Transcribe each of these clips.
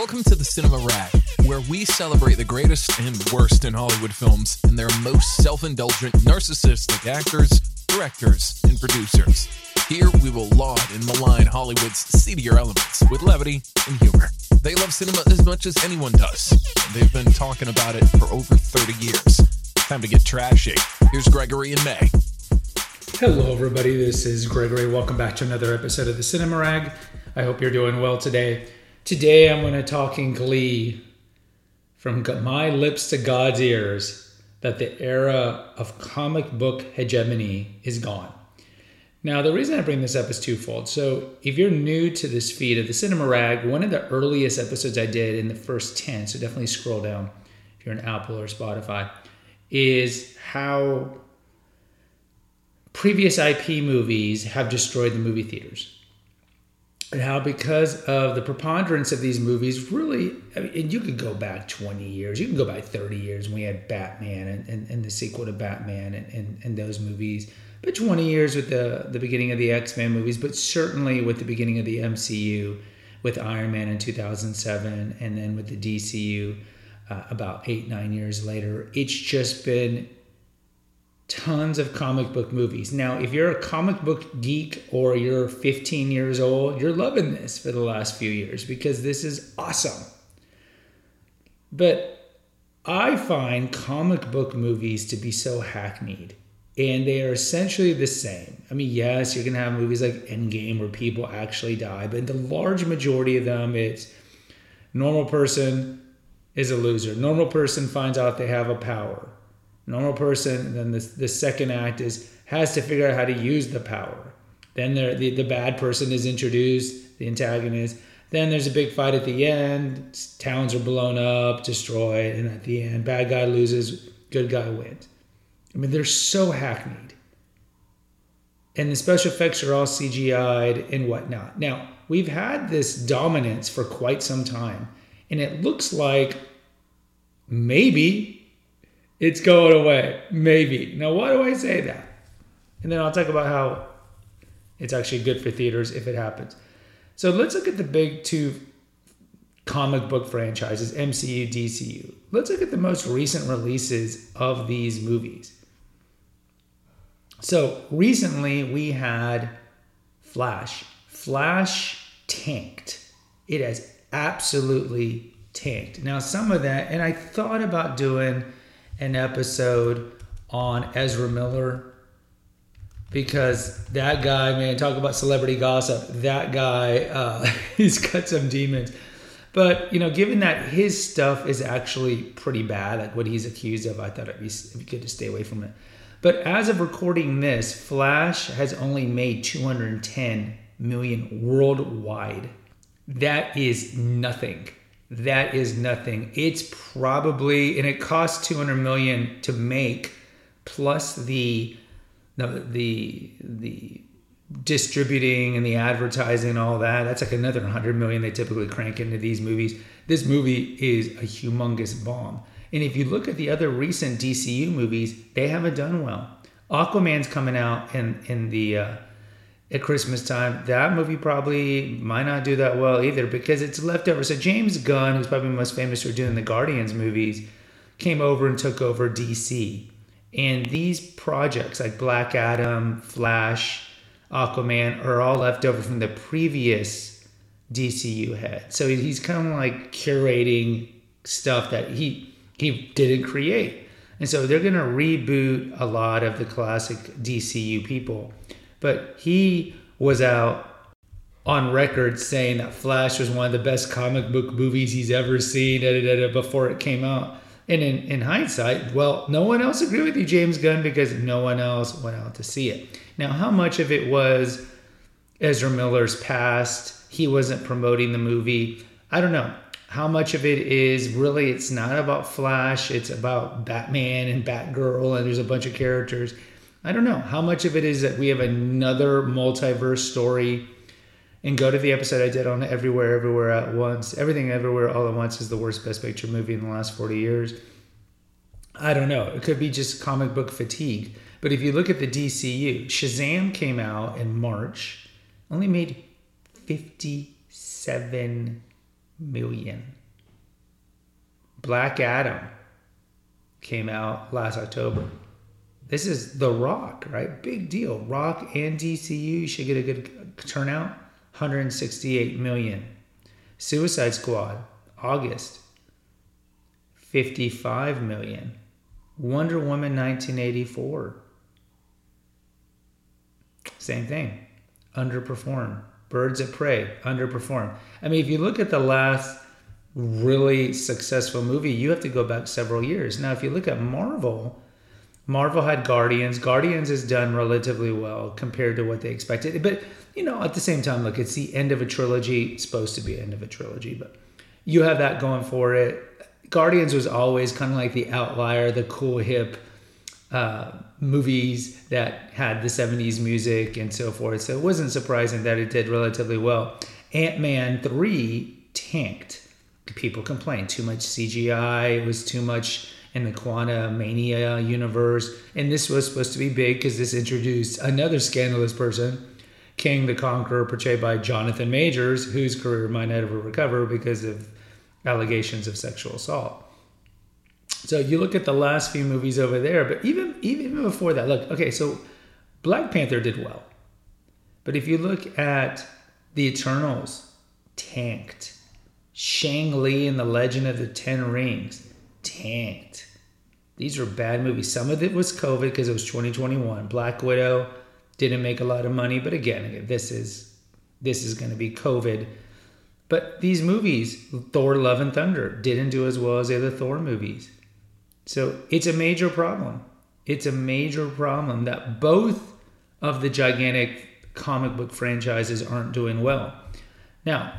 Welcome to the Cinema Rag, where we celebrate the greatest and worst in Hollywood films and their most self indulgent, narcissistic actors, directors, and producers. Here we will laud and malign Hollywood's seedier elements with levity and humor. They love cinema as much as anyone does. and They've been talking about it for over 30 years. Time to get trashy. Here's Gregory and May. Hello, everybody. This is Gregory. Welcome back to another episode of the Cinema Rag. I hope you're doing well today. Today, I'm going to talk in glee from my lips to God's ears that the era of comic book hegemony is gone. Now, the reason I bring this up is twofold. So, if you're new to this feed of the Cinema Rag, one of the earliest episodes I did in the first 10, so definitely scroll down if you're an Apple or Spotify, is how previous IP movies have destroyed the movie theaters. And how, because of the preponderance of these movies, really, I mean, and you could go back 20 years, you can go back 30 years when we had Batman and, and, and the sequel to Batman and, and, and those movies, but 20 years with the, the beginning of the X Men movies, but certainly with the beginning of the MCU with Iron Man in 2007, and then with the DCU uh, about eight, nine years later. It's just been tons of comic book movies. Now, if you're a comic book geek or you're 15 years old, you're loving this for the last few years because this is awesome. But I find comic book movies to be so hackneyed and they are essentially the same. I mean, yes, you're going to have movies like Endgame where people actually die, but the large majority of them, it's normal person is a loser. Normal person finds out they have a power normal person. Then the, the second act is has to figure out how to use the power. Then there, the, the bad person is introduced, the antagonist. Then there's a big fight at the end. Towns are blown up, destroyed, and at the end, bad guy loses, good guy wins. I mean, they're so hackneyed. And the special effects are all CGI'd and whatnot. Now, we've had this dominance for quite some time, and it looks like maybe it's going away. Maybe. Now, why do I say that? And then I'll talk about how it's actually good for theaters if it happens. So let's look at the big two comic book franchises MCU, DCU. Let's look at the most recent releases of these movies. So recently we had Flash. Flash tanked. It has absolutely tanked. Now, some of that, and I thought about doing an episode on Ezra Miller because that guy, man, talk about celebrity gossip. That guy, uh, he's got some demons. But you know, given that his stuff is actually pretty bad, like what he's accused of, I thought it'd be, it'd be good to stay away from it. But as of recording this, Flash has only made 210 million worldwide. That is nothing that is nothing. It's probably and it costs 200 million to make plus the the the, distributing and the advertising and all that. That's like another 100 million they typically crank into these movies. This movie is a humongous bomb. And if you look at the other recent DCU movies, they haven't done well. Aquaman's coming out in in the uh, at Christmas time, that movie probably might not do that well either because it's leftover. So James Gunn, who's probably most famous for doing the Guardians movies, came over and took over DC. And these projects like Black Adam, Flash, Aquaman are all left over from the previous DCU head. So he's kind of like curating stuff that he he didn't create. And so they're going to reboot a lot of the classic DCU people but he was out on record saying that Flash was one of the best comic book movies he's ever seen da, da, da, before it came out. And in, in hindsight, well, no one else agreed with you, James Gunn, because no one else went out to see it. Now, how much of it was Ezra Miller's past? He wasn't promoting the movie. I don't know. How much of it is really, it's not about Flash, it's about Batman and Batgirl, and there's a bunch of characters. I don't know how much of it is that we have another multiverse story. And go to the episode I did on Everywhere, Everywhere at Once. Everything Everywhere All at Once is the worst Best Picture movie in the last 40 years. I don't know. It could be just comic book fatigue. But if you look at the DCU, Shazam came out in March, only made 57 million. Black Adam came out last October. This is The Rock, right? Big deal. Rock and DCU should get a good turnout. 168 million. Suicide Squad, August, 55 million. Wonder Woman 1984. Same thing. Underperform. Birds of Prey, underperform. I mean, if you look at the last really successful movie, you have to go back several years. Now, if you look at Marvel, Marvel had Guardians. Guardians has done relatively well compared to what they expected. But, you know, at the same time, look, it's the end of a trilogy. It's supposed to be the end of a trilogy, but you have that going for it. Guardians was always kind of like the outlier, the cool, hip uh, movies that had the 70s music and so forth. So it wasn't surprising that it did relatively well. Ant Man 3 tanked. People complained too much CGI, it was too much in the Quantumania universe. And this was supposed to be big because this introduced another scandalous person, Kang the Conqueror, portrayed by Jonathan Majors, whose career might never recover because of allegations of sexual assault. So you look at the last few movies over there, but even even before that, look, okay, so Black Panther did well. But if you look at The Eternals, tanked. Shang-Chi and the Legend of the Ten Rings, tanked. These were bad movies. Some of it was COVID because it was 2021. Black Widow didn't make a lot of money, but again, this is this is going to be COVID. But these movies, Thor: Love and Thunder, didn't do as well as the other Thor movies. So it's a major problem. It's a major problem that both of the gigantic comic book franchises aren't doing well. Now,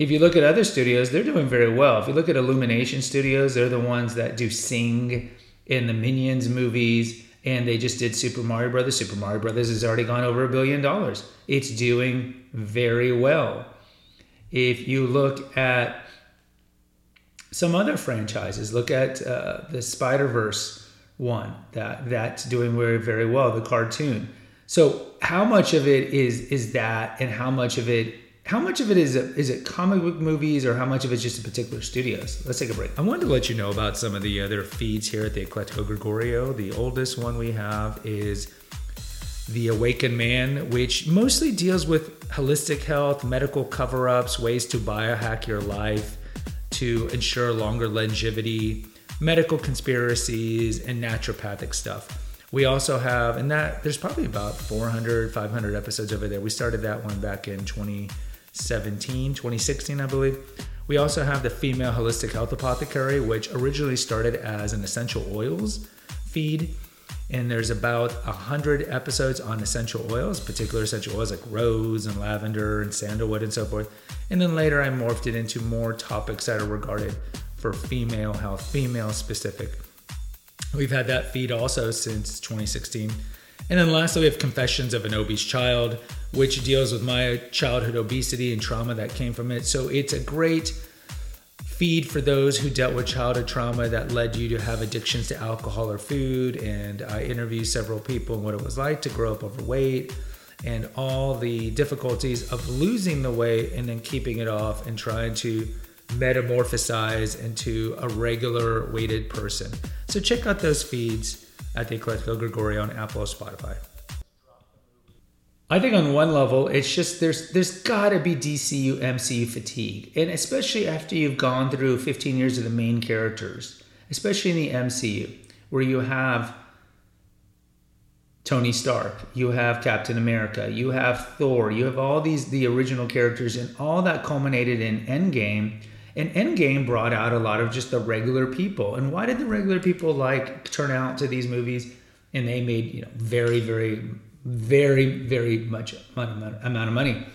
if you look at other studios, they're doing very well. If you look at Illumination Studios, they're the ones that do Sing in the Minions movies, and they just did Super Mario Brothers. Super Mario Brothers has already gone over a billion dollars. It's doing very well. If you look at some other franchises. Look at uh, the Spider Verse one that that's doing very very well. The cartoon. So how much of it is is that, and how much of it how much of it is is it comic book movies or how much of it's just particular studios? Let's take a break. I wanted to let you know about some of the other feeds here at the Eclectico Gregorio. The oldest one we have is the Awakened Man, which mostly deals with holistic health, medical cover ups, ways to biohack your life to ensure longer longevity, medical conspiracies, and naturopathic stuff. We also have, and that there's probably about 400, 500 episodes over there. We started that one back in 2017, 2016, I believe. We also have the Female Holistic Health Apothecary, which originally started as an essential oils feed and there's about a hundred episodes on essential oils, particular essential oils like rose and lavender and sandalwood and so forth. And then later I morphed it into more topics that are regarded for female health, female specific. We've had that feed also since 2016. And then lastly, we have Confessions of an Obese Child, which deals with my childhood obesity and trauma that came from it. So it's a great feed for those who dealt with childhood trauma that led you to have addictions to alcohol or food. And I interviewed several people and what it was like to grow up overweight and all the difficulties of losing the weight and then keeping it off and trying to metamorphosize into a regular weighted person. So check out those feeds at the Eclectico Gregorio on Apple or Spotify. I think on one level, it's just there's there's got to be DCU MCU fatigue, and especially after you've gone through 15 years of the main characters, especially in the MCU, where you have Tony Stark, you have Captain America, you have Thor, you have all these the original characters, and all that culminated in Endgame. And Endgame brought out a lot of just the regular people. And why did the regular people like turn out to these movies? And they made you know very very very, very much amount of money.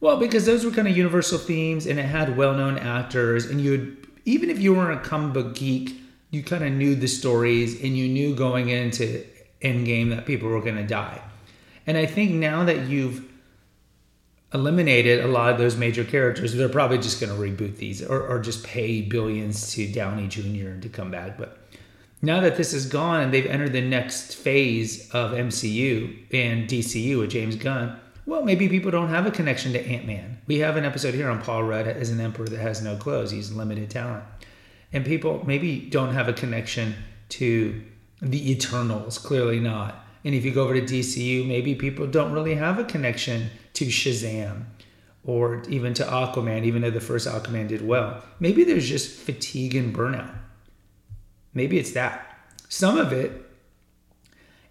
Well, because those were kind of universal themes, and it had well-known actors, and you'd even if you weren't a comic book geek, you kind of knew the stories, and you knew going into Endgame that people were going to die. And I think now that you've eliminated a lot of those major characters, they're probably just going to reboot these or, or just pay billions to Downey Jr. to come back. But now that this is gone and they've entered the next phase of MCU and DCU with James Gunn, Well, maybe people don't have a connection to Ant Man. We have an episode here on Paul Rudd as an emperor that has no clothes. He's limited talent. And people maybe don't have a connection to the Eternals, clearly not. And if you go over to DCU, maybe people don't really have a connection to Shazam or even to Aquaman, even though the first Aquaman did well. Maybe there's just fatigue and burnout. Maybe it's that. Some of it,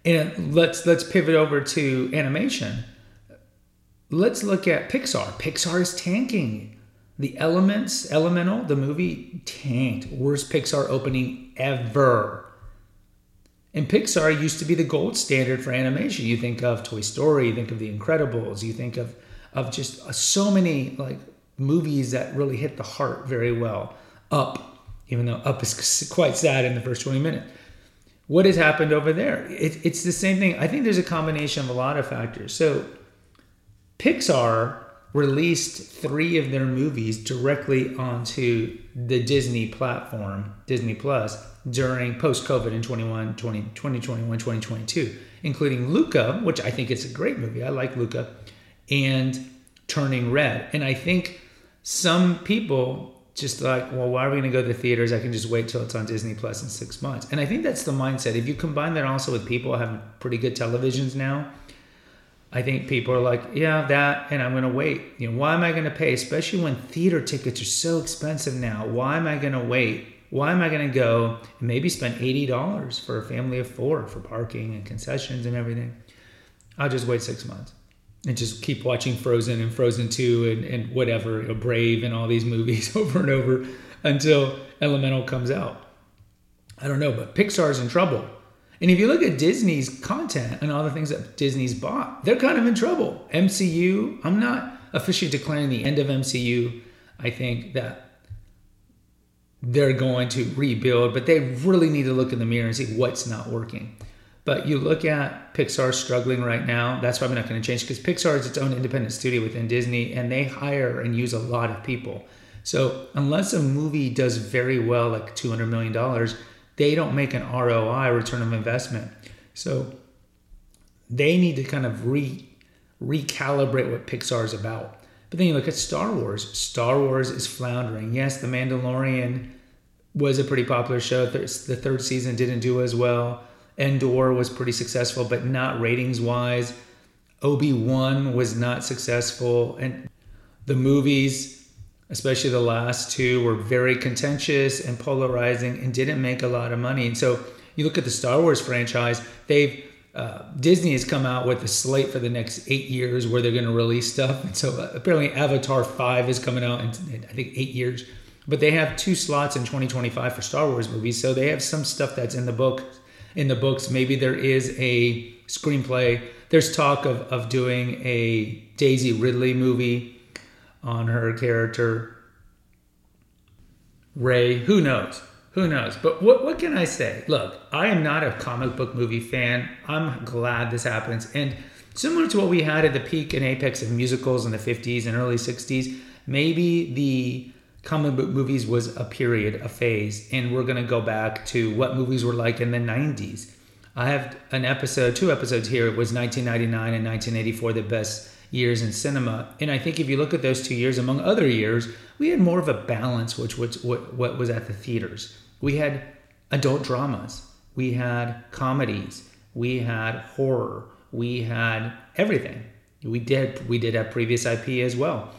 and let's let's pivot over to animation. Let's look at Pixar. Pixar is tanking. The Elements, Elemental, the movie tanked. Worst Pixar opening ever. And Pixar used to be the gold standard for animation. You think of Toy Story, you think of The Incredibles, you think of of just uh, so many like movies that really hit the heart very well. Up, even though Up is quite sad in the first 20 minutes. What has happened over there? It, it's the same thing. I think there's a combination of a lot of factors. So Pixar released three of their movies directly onto the Disney platform, Disney Plus, during post COVID in 21, 20, 2021, 2022, including Luca, which I think is a great movie. I like Luca, and Turning Red. And I think some people just like, well, why are we going to go to the theaters? I can just wait till it's on Disney Plus in six months. And I think that's the mindset. If you combine that also with people having pretty good televisions now, I think people are like, yeah, that, and I'm going to wait. You know, why am I going to pay? Especially when theater tickets are so expensive now. Why am I going to wait? Why am I going to go and maybe spend $80 for a family of four for parking and concessions and everything? I'll just wait six months and just keep watching Frozen and Frozen 2 and, and whatever, you know, Brave and all these movies over and over until Elemental comes out. I don't know, but Pixar's in trouble. And if you look at Disney's content and all the things that Disney's bought, they're kind of in trouble. MCU, I'm not officially declaring the end of MCU. I think that they're going to rebuild, but they really need to look in the mirror and see what's not working. But you look at Pixar struggling right now. That's probably not going to change because Pixar is its own independent studio within Disney and they hire and use a lot of people. So unless a movie does very well, like $200 million, they don't make an ROI, return of investment. So they need to kind of re recalibrate what Pixar is about. But then you look at Star Wars. Star Wars is floundering. Yes, The Mandalorian was a pretty popular show. The third season didn't do as well. Andor was pretty successful, but not ratings wise. Obi Wan was not successful, and the movies, especially the last two, were very contentious and polarizing, and didn't make a lot of money. And so you look at the Star Wars franchise; they've uh, Disney has come out with a slate for the next eight years where they're going to release stuff. And so uh, apparently Avatar 5 is coming out in, in, I think, eight years. But they have two slots in 2025 for Star Wars movies. So they have some stuff that's in the book in the books. Maybe there is a screenplay. There's talk of, of doing a Daisy Ridley movie on her character. Rey, who knows? Who knows? But what, what can I say? Look, I am not a comic book movie fan. I'm glad this happens. And similar to what we had at the peak and apex of musicals in the 50s and early 60s, maybe the comic book movies was a period, a phase, and we're going to go back to what movies were like in the 90s. I have an episode, two episodes here. It was 1999 and 1984, the best years in cinema. And I think if you look at those two years, among other years, we had more of a balance, which was what, what was at the theaters. We had adult dramas, we had comedies, we had horror, we had everything. We did we did have previous IP as well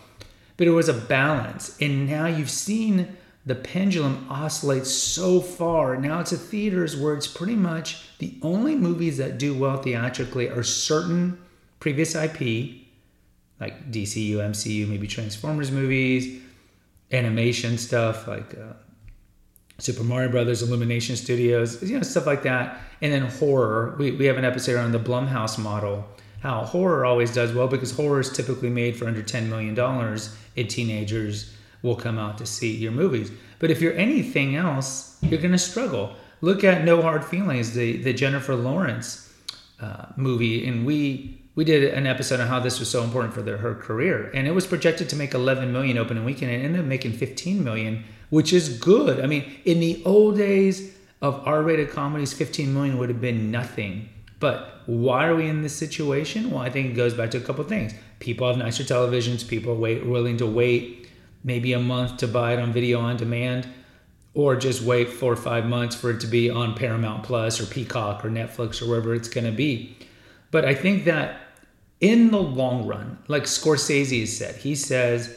but it was a balance. And now you've seen the pendulum oscillate so far. Now it's at theaters where it's pretty much the only movies that do well theatrically are certain previous IP, like DCU, MCU, maybe Transformers movies, animation stuff like uh, Super Mario Brothers, Illumination Studios, you know, stuff like that. And then horror. We, we have an episode on the Blumhouse model how horror always does well because horror is typically made for under $10 million and teenagers will come out to see your movies. But if you're anything else, you're going to struggle. Look at No Hard Feelings, the, the Jennifer Lawrence uh, movie, and we we did an episode on how this was so important for the, her career, and it was projected to make 11 million opening weekend, and ended up making 15 million, which is good. I mean, in the old days of R-rated comedies, 15 million would have been nothing But why are we in this situation? Well, I think it goes back to a couple things. People have nicer televisions. People are wait, willing to wait maybe a month to buy it on video on demand, or just wait four or five months for it to be on Paramount Plus or Peacock or Netflix or wherever it's going to be. But I think that in the long run, like Scorsese said, he says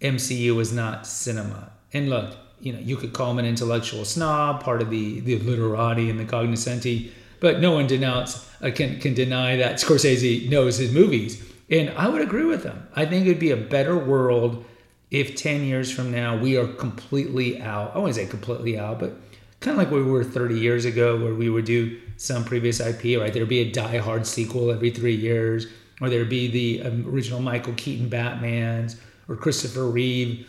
MCU is not cinema. And look, you know, you could call him an intellectual snob, part of the the literati and the cognoscenti, but no one denounce uh, can can deny that Scorsese knows his movies. And I would agree with him. I think it would be a better world if 10 years from now we are completely out. I wouldn't say completely out, but kind of like we were 30 years ago, where we would do some previous IP, right? There'd be a Die Hard sequel every three years, or there'd be the um, original Michael Keaton Batman's, or Christopher Reeve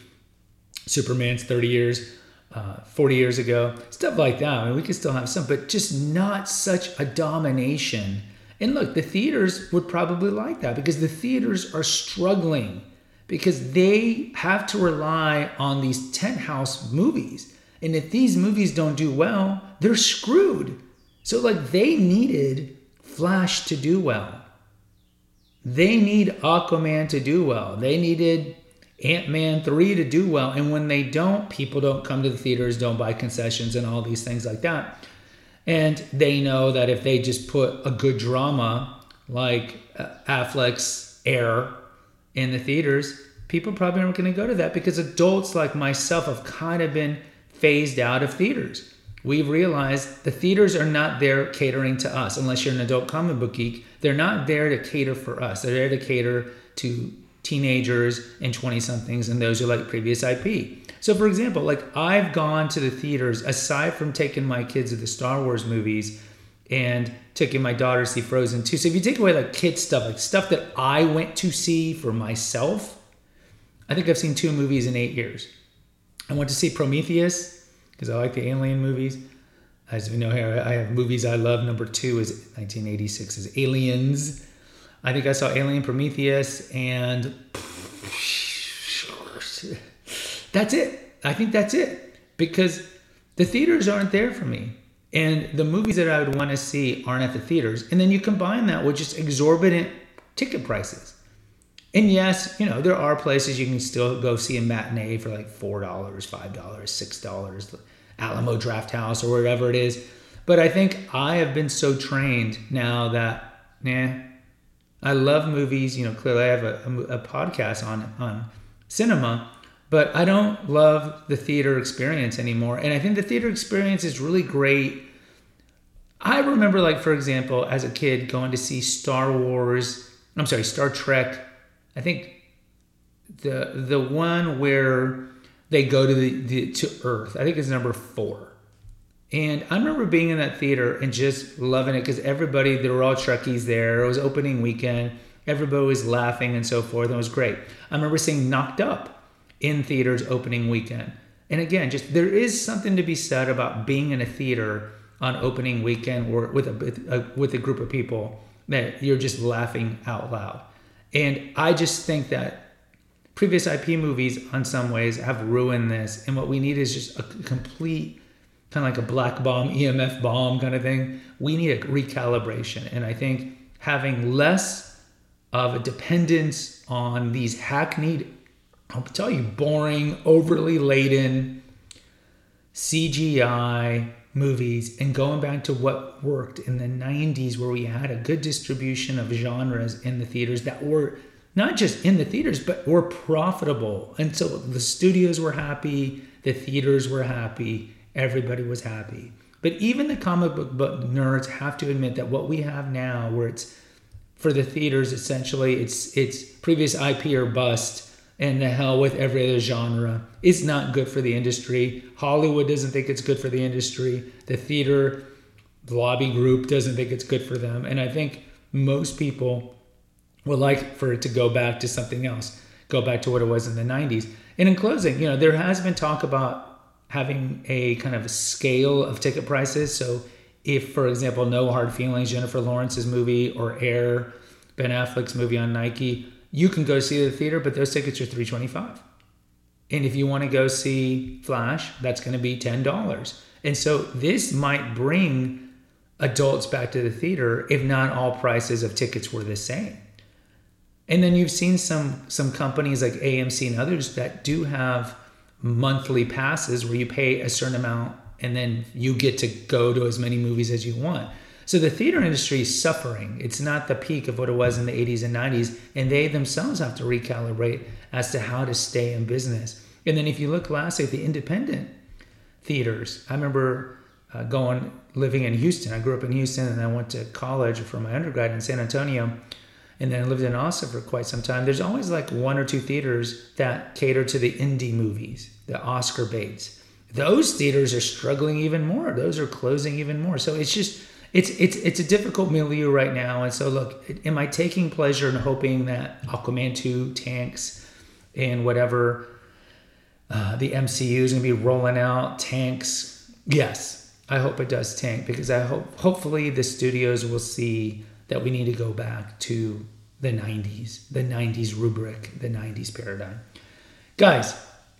Superman's 30 years, uh, 40 years ago, stuff like that. I mean, we could still have some, but just not such a domination. And look, the theaters would probably like that because the theaters are struggling because they have to rely on these tent house movies. And if these movies don't do well, they're screwed. So, like, they needed Flash to do well. They need Aquaman to do well. They needed Ant Man 3 to do well. And when they don't, people don't come to the theaters, don't buy concessions, and all these things like that. And they know that if they just put a good drama like uh, Affleck's Air in the theaters, people probably aren't going to go to that because adults like myself have kind of been phased out of theaters. We've realized the theaters are not there catering to us unless you're an adult comic book geek. They're not there to cater for us. They're there to cater to teenagers and 20 somethings and those who like previous IP. So, for example, like I've gone to the theaters aside from taking my kids to the Star Wars movies and taking my daughter to see Frozen 2. So, if you take away like kid stuff, like stuff that I went to see for myself, I think I've seen two movies in eight years. I went to see Prometheus because I like the alien movies. As you know, here I have movies I love. Number two is 1986 is Aliens. I think I saw Alien Prometheus and that's it. I think that's it because the theaters aren't there for me. And the movies that I would want to see aren't at the theaters. And then you combine that with just exorbitant ticket prices. And yes, you know, there are places you can still go see a matinee for like $4, $5, $6, Alamo Draft House or wherever it is. But I think I have been so trained now that, yeah, I love movies. You know, clearly I have a, a, a podcast on on cinema, but I don't love the theater experience anymore. And I think the theater experience is really great. I remember, like for example, as a kid going to see Star Wars. I'm sorry, Star Trek. I think the the one where they go to the, the to Earth. I think it's number four. And I remember being in that theater and just loving it because everybody, there were all Trekkies there. It was opening weekend. Everybody was laughing and so forth. And it was great. I remember seeing Knocked Up in theaters opening weekend. And again, just there is something to be said about being in a theater on opening weekend or with a, with a group of people that you're just laughing out loud. And I just think that previous IP movies, on some ways, have ruined this. And what we need is just a complete kind of like a black bomb, EMF bomb kind of thing. We need a recalibration. And I think having less of a dependence on these hackneyed, I'll tell you, boring, overly laden CGI movies and going back to what worked in the 90s where we had a good distribution of genres in the theaters that were not just in the theaters but were profitable and so the studios were happy the theaters were happy everybody was happy. But even the comic book nerds have to admit that what we have now, where it's for the theaters, essentially, it's it's previous IP or bust, and the hell with every other genre, It's not good for the industry. Hollywood doesn't think it's good for the industry. The theater lobby group doesn't think it's good for them, and I think most people would like for it to go back to something else, go back to what it was in the '90s. And in closing, you know, there has been talk about having a kind of a scale of ticket prices. So if, for example, No Hard Feelings, Jennifer Lawrence's movie, or Air, Ben Affleck's movie on Nike, you can go see the theater, but those tickets are 325 and if you want to go see Flash, that's going to be $10. And so this might bring adults back to the theater if not all prices of tickets were the same. And then you've seen some some companies like AMC and others that do have monthly passes where you pay a certain amount and then you get to go to as many movies as you want. So the theater industry is suffering. It's not the peak of what it was in the 80s and 90s, and they themselves have to recalibrate as to how to stay in business. And then if you look lastly at the independent theaters, I remember uh, going living in Houston. I grew up in Houston, and I went to college for my undergrad in San Antonio, and then I lived in Austin for quite some time. There's always like one or two theaters that cater to the indie movies, the Oscar baits. Those theaters are struggling even more. Those are closing even more. So it's just it's it's it's a difficult milieu right now. And so look, am I taking pleasure in hoping that Aquaman two tanks and whatever uh, the MCU is going to be rolling out tanks? Yes, I hope it does tank because I hope hopefully the studios will see that we need to go back to the 90s, the 90s rubric, the 90s paradigm. Guys,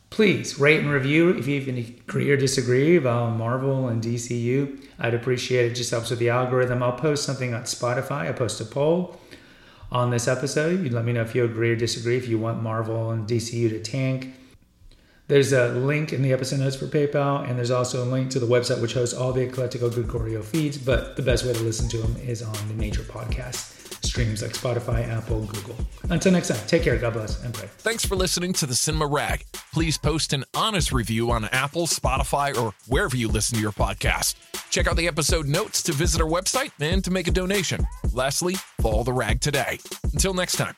please rate and review if you agree or disagree about Marvel and DCU. I'd appreciate it. it. Just helps with the algorithm. I'll post something on Spotify. I'll post a poll on this episode. You let me know if you agree or disagree. If you want Marvel and DCU to tank. There's a link in the episode notes for PayPal, and there's also a link to the website which hosts all the Eclectico Gregorio feeds. But the best way to listen to them is on the major podcast streams like Spotify, Apple, Google. Until next time, take care. God bless and pray. Thanks for listening to the Cinema Rag. Please post an honest review on Apple, Spotify, or wherever you listen to your podcast. Check out the episode notes to visit our website and to make a donation. Lastly, follow the rag today. Until next time.